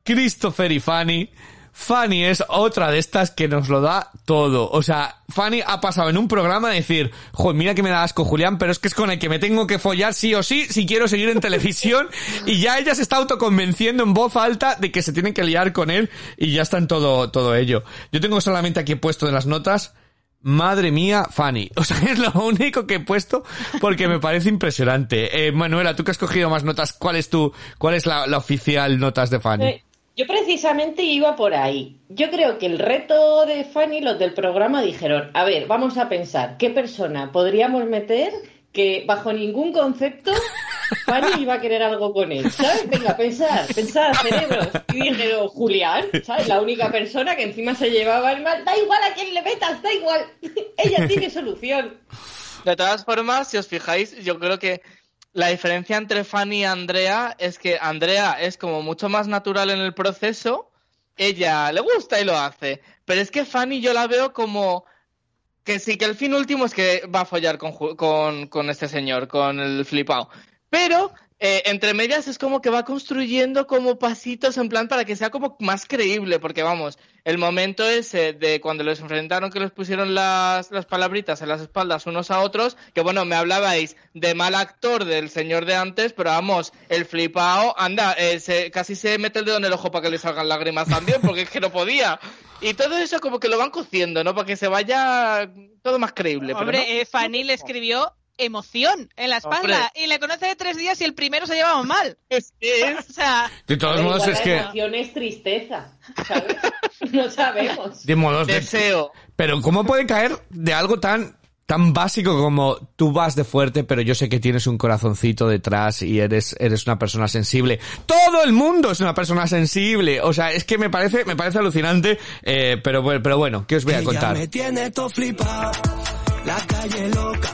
Speaker 1: Christopher y Fanny. Fanny es otra de estas que nos lo da todo. O sea, Fanny ha pasado en un programa de decir, joder, mira que me da asco Julián, pero es que es con el que me tengo que follar sí o sí si quiero seguir en televisión. y ya ella se está autoconvenciendo en voz alta de que se tienen que liar con él y ya está en todo, todo ello. Yo tengo solamente aquí puesto de las notas, Madre mía, Fanny. O sea, es lo único que he puesto porque me parece impresionante. Eh, Manuela, tú que has cogido más notas, ¿cuál es tu, cuál es la, oficial notas de Fanny?
Speaker 4: Yo precisamente iba por ahí. Yo creo que el reto de Fanny, los del programa dijeron, a ver, vamos a pensar, ¿qué persona podríamos meter que bajo ningún concepto Fanny iba a querer algo con él? ¿Sabes? Venga, pensar, pensar, cerebros. Y dijeron, Julián, ¿sabes? La única persona que encima se llevaba el mal. Da igual a quién le metas, da igual. Ella tiene solución.
Speaker 3: De todas formas, si os fijáis, yo creo que la diferencia entre Fanny y Andrea es que Andrea es como mucho más natural en el proceso, ella le gusta y lo hace, pero es que Fanny yo la veo como que sí, que el fin último es que va a follar con, con, con este señor, con el flipao. Pero eh, entre medias es como que va construyendo como pasitos en plan para que sea como más creíble, porque vamos, el momento ese de cuando los enfrentaron que les pusieron las, las palabritas en las espaldas unos a otros, que bueno, me hablabais de mal actor del señor de antes, pero vamos, el flipao, anda, eh, casi se mete el dedo en el ojo para que le salgan lágrimas también, porque es que no podía. Y todo eso como que lo van cociendo, ¿no? Para que se vaya todo más creíble.
Speaker 2: Hombre, eh, Fanny le escribió emoción en la espalda y le conoce de tres días y el primero se llevaba mal.
Speaker 3: Es que
Speaker 2: o sea,
Speaker 1: de todos modos es que
Speaker 4: emoción es tristeza, ¿sabes? no sabemos.
Speaker 1: De modos
Speaker 3: deseo.
Speaker 1: Pero cómo puede caer de algo tan tan básico como tú vas de fuerte, pero yo sé que tienes un corazoncito detrás y eres, eres una persona sensible. Todo el mundo es una persona sensible. O sea, es que me parece, me parece alucinante, eh, pero, pero bueno, ¿qué os voy a contar?
Speaker 6: me tiene todo flipado, la calle loca,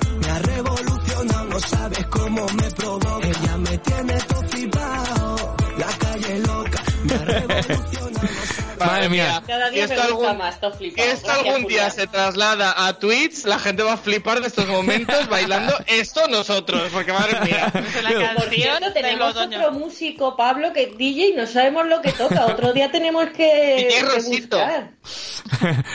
Speaker 6: sabes cómo me provoca. Ella me tiene todo flipado, la calle loca, me ha revolucionado.
Speaker 1: Madre mía.
Speaker 4: Cada día
Speaker 3: esto algún,
Speaker 4: más,
Speaker 3: esto algún día se traslada a Twitch, la gente va a flipar de estos momentos bailando esto nosotros, porque madre mía.
Speaker 2: la canción
Speaker 4: tenemos otro músico, Pablo, que DJ y no sabemos lo que toca. Otro día tenemos que, buscar.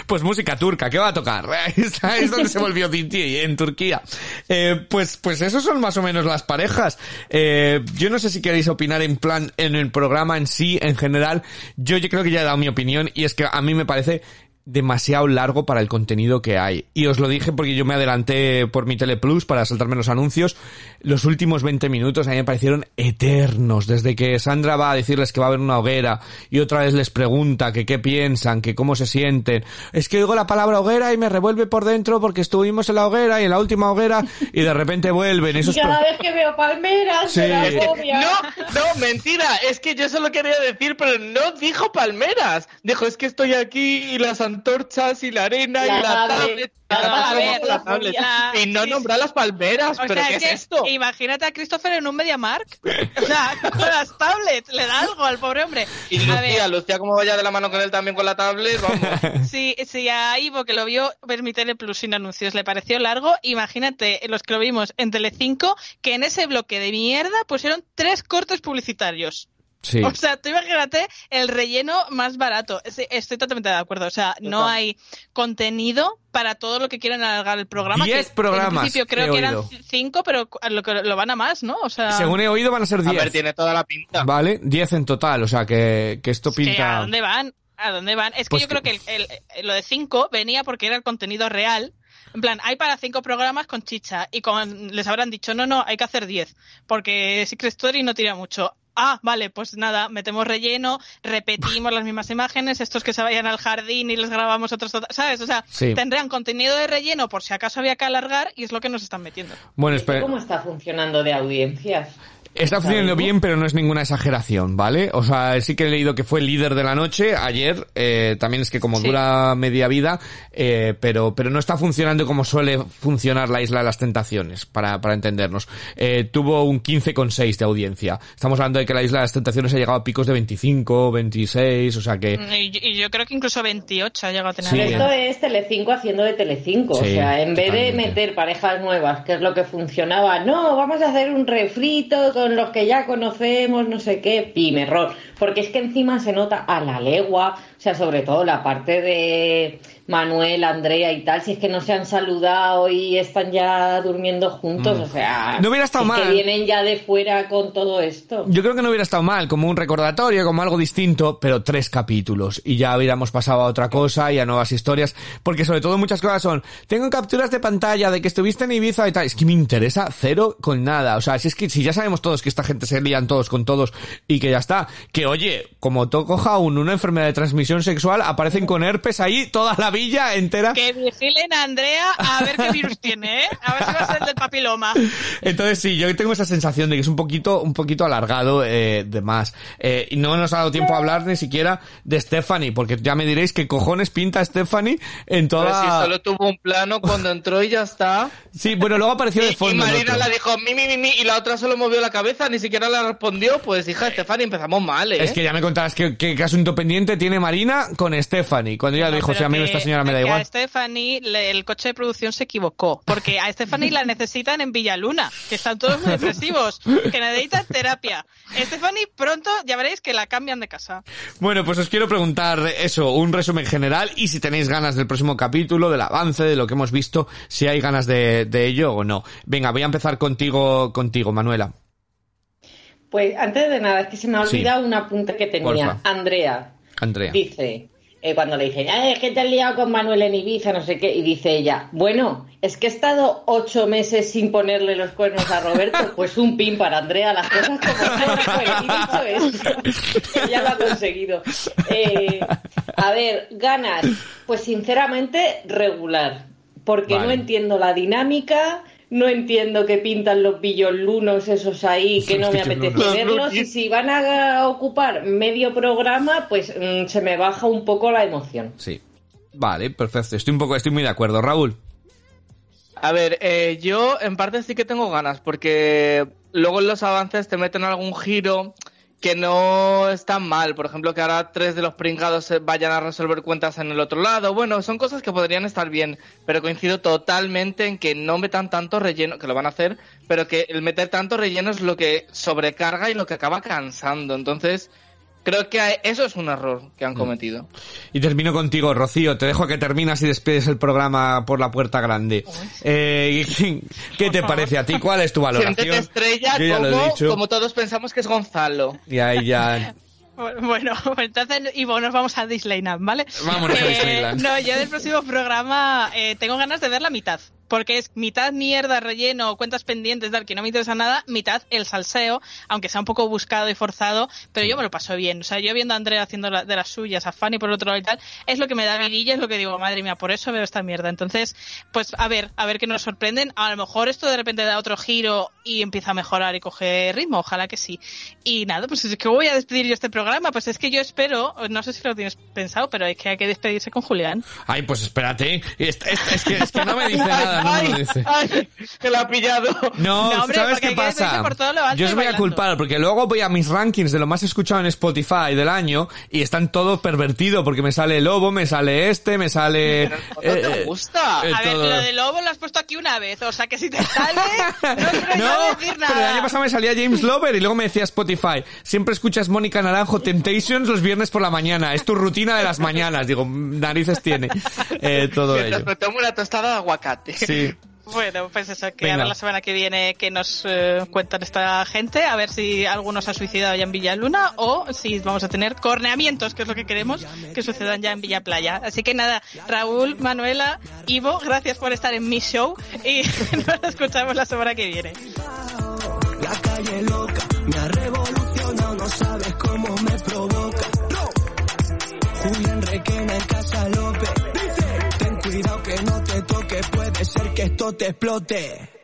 Speaker 1: pues música turca, ¿qué va a tocar? es donde se volvió DJ, en Turquía. Eh, pues, pues esos son más o menos las parejas. Eh, yo no sé si queréis opinar en plan, en el programa en sí, en general. Yo, yo creo que ya he dado mi opinión y es que a mí me parece demasiado largo para el contenido que hay. Y os lo dije porque yo me adelanté por mi Teleplus para saltarme los anuncios. Los últimos 20 minutos a mí me parecieron eternos. Desde que Sandra va a decirles que va a haber una hoguera y otra vez les pregunta que qué piensan, que cómo se sienten. Es que oigo la palabra hoguera y me revuelve por dentro porque estuvimos en la hoguera y en la última hoguera y de repente vuelven. Esos
Speaker 4: Cada vez que veo palmeras,
Speaker 1: Sí.
Speaker 4: me.
Speaker 3: No, no, mentira. Es que yo solo quería decir, pero no dijo palmeras. Dijo, es que estoy aquí y las antorchas y la arena
Speaker 4: La
Speaker 3: y la
Speaker 4: tablet. La
Speaker 3: Y
Speaker 2: tablet,
Speaker 3: no
Speaker 2: sí,
Speaker 3: nombrar las palmeras.
Speaker 2: O
Speaker 3: ¿Pero
Speaker 2: sea,
Speaker 3: qué
Speaker 2: es
Speaker 3: esto?
Speaker 2: imagínate a Christopher en un MediaMark. O sea, con las tablets, le da algo al pobre hombre.
Speaker 3: Y
Speaker 2: A ver,
Speaker 3: Lucía, Lucía, como vaya de la mano con él también con la tablet, vamos.
Speaker 2: Si, si a Ivo, que lo vio ver mi Teleplus sin anuncios, le pareció largo, imagínate los que lo vimos en Telecinco, que en ese bloque de mierda pusieron tres cortes publicitarios.
Speaker 1: Sí.
Speaker 2: O sea, tú imagínate el relleno más barato. Estoy totalmente de acuerdo. O sea, no
Speaker 3: Total.
Speaker 2: hay contenido para todo lo que quieren alargar el programa.
Speaker 1: Diez
Speaker 2: que
Speaker 1: programas,
Speaker 2: En principio creo que eran
Speaker 1: oído.
Speaker 2: cinco, pero lo, van a más, ¿no? O sea,
Speaker 1: Según he oído van a ser
Speaker 3: A
Speaker 1: 10.
Speaker 3: ver, tiene toda la pinta.
Speaker 1: ¿Vale? 10 en total, o sea que, que esto
Speaker 2: que ¿a
Speaker 1: pinta...
Speaker 2: dónde van? ¿A dónde van? Es que
Speaker 1: Pues
Speaker 2: yo creo que el- el- lo de cinco venía porque era el contenido real. En plan, hay para cinco programas con chicha y con, les habrán dicho, no, no, hay que hacer diez, porque Secret Story no tira mucho. Ah, vale, pues nada, metemos relleno, repetimos las mismas imágenes, estos que se vayan al jardín y les grabamos otros, ¿sabes? O sea,
Speaker 1: Sí.
Speaker 2: tendrían contenido de relleno por si acaso había que alargar y es lo que nos están metiendo.
Speaker 1: Bueno,
Speaker 4: ¿Esto
Speaker 1: espera.
Speaker 4: ¿Cómo está funcionando de audiencias?
Speaker 1: Está funcionando bien, pero no es ninguna exageración, ¿vale? O sea, sí que he leído que fue el líder de la noche ayer. eh, también es que como
Speaker 2: Sí.
Speaker 1: dura media vida, eh, pero, pero no está funcionando como suele funcionar la Isla de las Tentaciones, para, para entendernos. Eh, tuvo un 15,6 de audiencia. Estamos hablando de que la Isla de las Tentaciones ha llegado a picos de 25, 26, o sea que...
Speaker 2: Y, y yo creo que incluso 28 ha llegado a tener.
Speaker 1: Sí.
Speaker 4: Esto es Telecinco haciendo de Telecinco. o
Speaker 1: Sí,
Speaker 4: sea, en vez de
Speaker 1: totalmente.
Speaker 4: meter parejas nuevas, que es lo que funcionaba, no, vamos a hacer un refrito con los que ya conocemos, no sé qué, pim, error. Porque es que encima se nota a la legua, o sea, sobre todo la parte de Manuel, Andrea y tal, si es que no se han saludado y están ya durmiendo juntos, o sea,
Speaker 1: Mm. No hubiera estado
Speaker 4: es
Speaker 1: mal.
Speaker 4: que vienen ya de fuera con todo esto.
Speaker 1: Yo creo que no hubiera estado mal, como un recordatorio, como algo distinto, pero tres capítulos. Y ya hubiéramos pasado a otra cosa y a nuevas historias. Porque sobre todo muchas cosas son, tengo capturas de pantalla de que estuviste en Ibiza y tal. Es que me interesa cero con nada. O sea, si es que si ya sabemos todos que esta gente se lían todos con todos y que ya está. Que oye, como to coja un, una enfermedad de transmisión sexual, aparecen con herpes ahí toda la villa entera.
Speaker 2: Que vigilen a Andrea a ver qué virus tiene, ¿eh? Papiloma.
Speaker 1: Entonces sí, yo tengo esa sensación de que es un poquito, un poquito alargado eh, de más. Eh, y no nos ha dado tiempo a hablar ni siquiera de Stephanie, porque ya me diréis qué cojones pinta Stephanie en
Speaker 3: Pero si
Speaker 1: toda...
Speaker 3: solo tuvo un plano cuando entró y ya está.
Speaker 1: Sí, bueno, luego apareció
Speaker 3: Y,
Speaker 1: de
Speaker 3: y
Speaker 1: fondo. en
Speaker 3: Marina la dijo mi, mi, mi, mi, y la otra solo movió la cabeza, ni siquiera la respondió. Pues hija, Estefani, empezamos mal, ¿eh?
Speaker 1: Es que ya me contabas qué, qué asunto pendiente tiene Marina con Stephanie. Cuando ella
Speaker 2: No,
Speaker 1: dijo, sí, a mí
Speaker 2: que-
Speaker 1: esta señora me da igual.
Speaker 2: A Stephanie, le- el coche de producción se equivocó. Porque a Stephanie la necesitan en Villaluna, que están todos muy depresivos, que necesitan terapia. Stephanie, pronto ya veréis que la cambian de casa.
Speaker 1: Bueno, pues os quiero preguntar eso, un resumen general y si tenéis ganas del próximo capítulo, del avance, de lo que hemos visto, si hay ganas de, de ello o no. Venga, voy a empezar contigo, contigo, Manuela.
Speaker 4: Pues antes de nada, es que se me ha
Speaker 1: Sí.
Speaker 4: olvidado un apunte que tenía.
Speaker 1: Porfa.
Speaker 4: Andrea
Speaker 1: Andrea.
Speaker 4: dice, eh, cuando le dicen, "Ay, es que te has liado con Manuel en Ibiza, no sé qué, y dice ella, bueno, es que he estado ocho meses sin ponerle los cuernos a Roberto, pues un pin para Andrea, las cosas como son. Pues, y dicho esto, ella lo ha conseguido. Eh, a ver, ganas, pues sinceramente regular, porque
Speaker 1: Vale.
Speaker 4: no entiendo la dinámica. No entiendo que pintan los billolunos esos ahí, que no me apetece
Speaker 3: Los
Speaker 4: verlos. Y si van a ocupar medio programa, pues mm, se me baja un poco la emoción.
Speaker 1: Sí. Vale, perfecto. Estoy un poco, estoy muy de acuerdo. Raúl.
Speaker 3: A ver, eh, yo en parte sí que tengo ganas, porque luego en los avances te meten algún giro que no está mal. Por ejemplo, que ahora tres de los pringados vayan a resolver cuentas en el otro lado. Bueno, son cosas que podrían estar bien, pero coincido totalmente en que no metan tanto relleno, que lo van a hacer, pero que el meter tanto relleno es lo que sobrecarga y lo que acaba cansando. Entonces, creo que eso es un error que han cometido.
Speaker 1: Y termino contigo, Rocío. Te dejo que terminas y despides el programa por la puerta grande. Eh, ¿Qué te parece a ti? ¿Cuál es tu valoración?
Speaker 3: estrella
Speaker 1: Yo ya lo he
Speaker 3: como,
Speaker 1: dicho.
Speaker 3: como todos pensamos que es Gonzalo.
Speaker 1: Y ahí ya...
Speaker 2: Bueno, entonces, Ivo, nos vamos a Disneyland, ¿vale?
Speaker 1: Vámonos a
Speaker 2: Eh,
Speaker 1: Disneyland.
Speaker 2: No, yo del próximo programa eh, tengo ganas de ver la mitad. Porque es mitad mierda, relleno, cuentas pendientes, tal, que no me interesa nada, mitad el salseo, aunque sea un poco buscado y forzado, pero yo me lo paso bien. O sea, yo viendo a Andrea haciendo la- de las suyas, a Fanny por otro lado y tal, es lo que me da vidilla, es lo que digo, madre mía, por eso veo esta mierda. Entonces, pues a ver, a ver qué nos sorprenden. A lo mejor esto de repente da otro giro y empieza a mejorar y coge ritmo, ojalá que sí. Y nada, pues es que voy a despedir yo este programa, pues es que yo espero, no sé si lo tienes pensado, pero es que hay que despedirse con Julián.
Speaker 1: Ay, pues espérate. Es, es- es que, es que no me dice nada, no me dice.
Speaker 3: ay, que lo ha pillado.
Speaker 1: No,
Speaker 2: No, hombre,
Speaker 1: ¿sabes qué pasa? Yo os voy a culpar porque luego voy a mis rankings de lo más escuchado en Spotify del año y están todos pervertidos porque me sale Lobo, me sale este, me sale...
Speaker 3: Pero no te
Speaker 1: eh,
Speaker 3: gusta.
Speaker 1: eh,
Speaker 2: A ver,
Speaker 1: todo.
Speaker 2: lo de lobo lo has puesto aquí una vez, o sea que si te sale, no
Speaker 1: No,
Speaker 2: yo decir nada.
Speaker 1: pero el año pasado me salía James Lover y luego me decía Spotify, siempre escuchas Mónica Naranjo Temptations los viernes por la mañana, es tu rutina de las mañanas, digo, narices tiene, eh, todo
Speaker 3: Mientras
Speaker 1: ello.
Speaker 3: me tomo una tostada de aguacate.
Speaker 1: Sí.
Speaker 2: Bueno, pues eso, que
Speaker 1: Venga.
Speaker 2: a ver la semana que viene que nos eh, cuentan esta gente, a ver si alguno se ha suicidado ya en Villa Luna o si vamos a tener corneamientos, que es lo que queremos que sucedan ya en Villa Playa. Así que nada, Raúl, Manuela, Ivo, gracias por estar en mi show y nos escuchamos la semana que viene.
Speaker 6: La calle loca me ha revolucionado, no sabes cómo me provoca. Julián Requena en Casa López. Que esto te explote.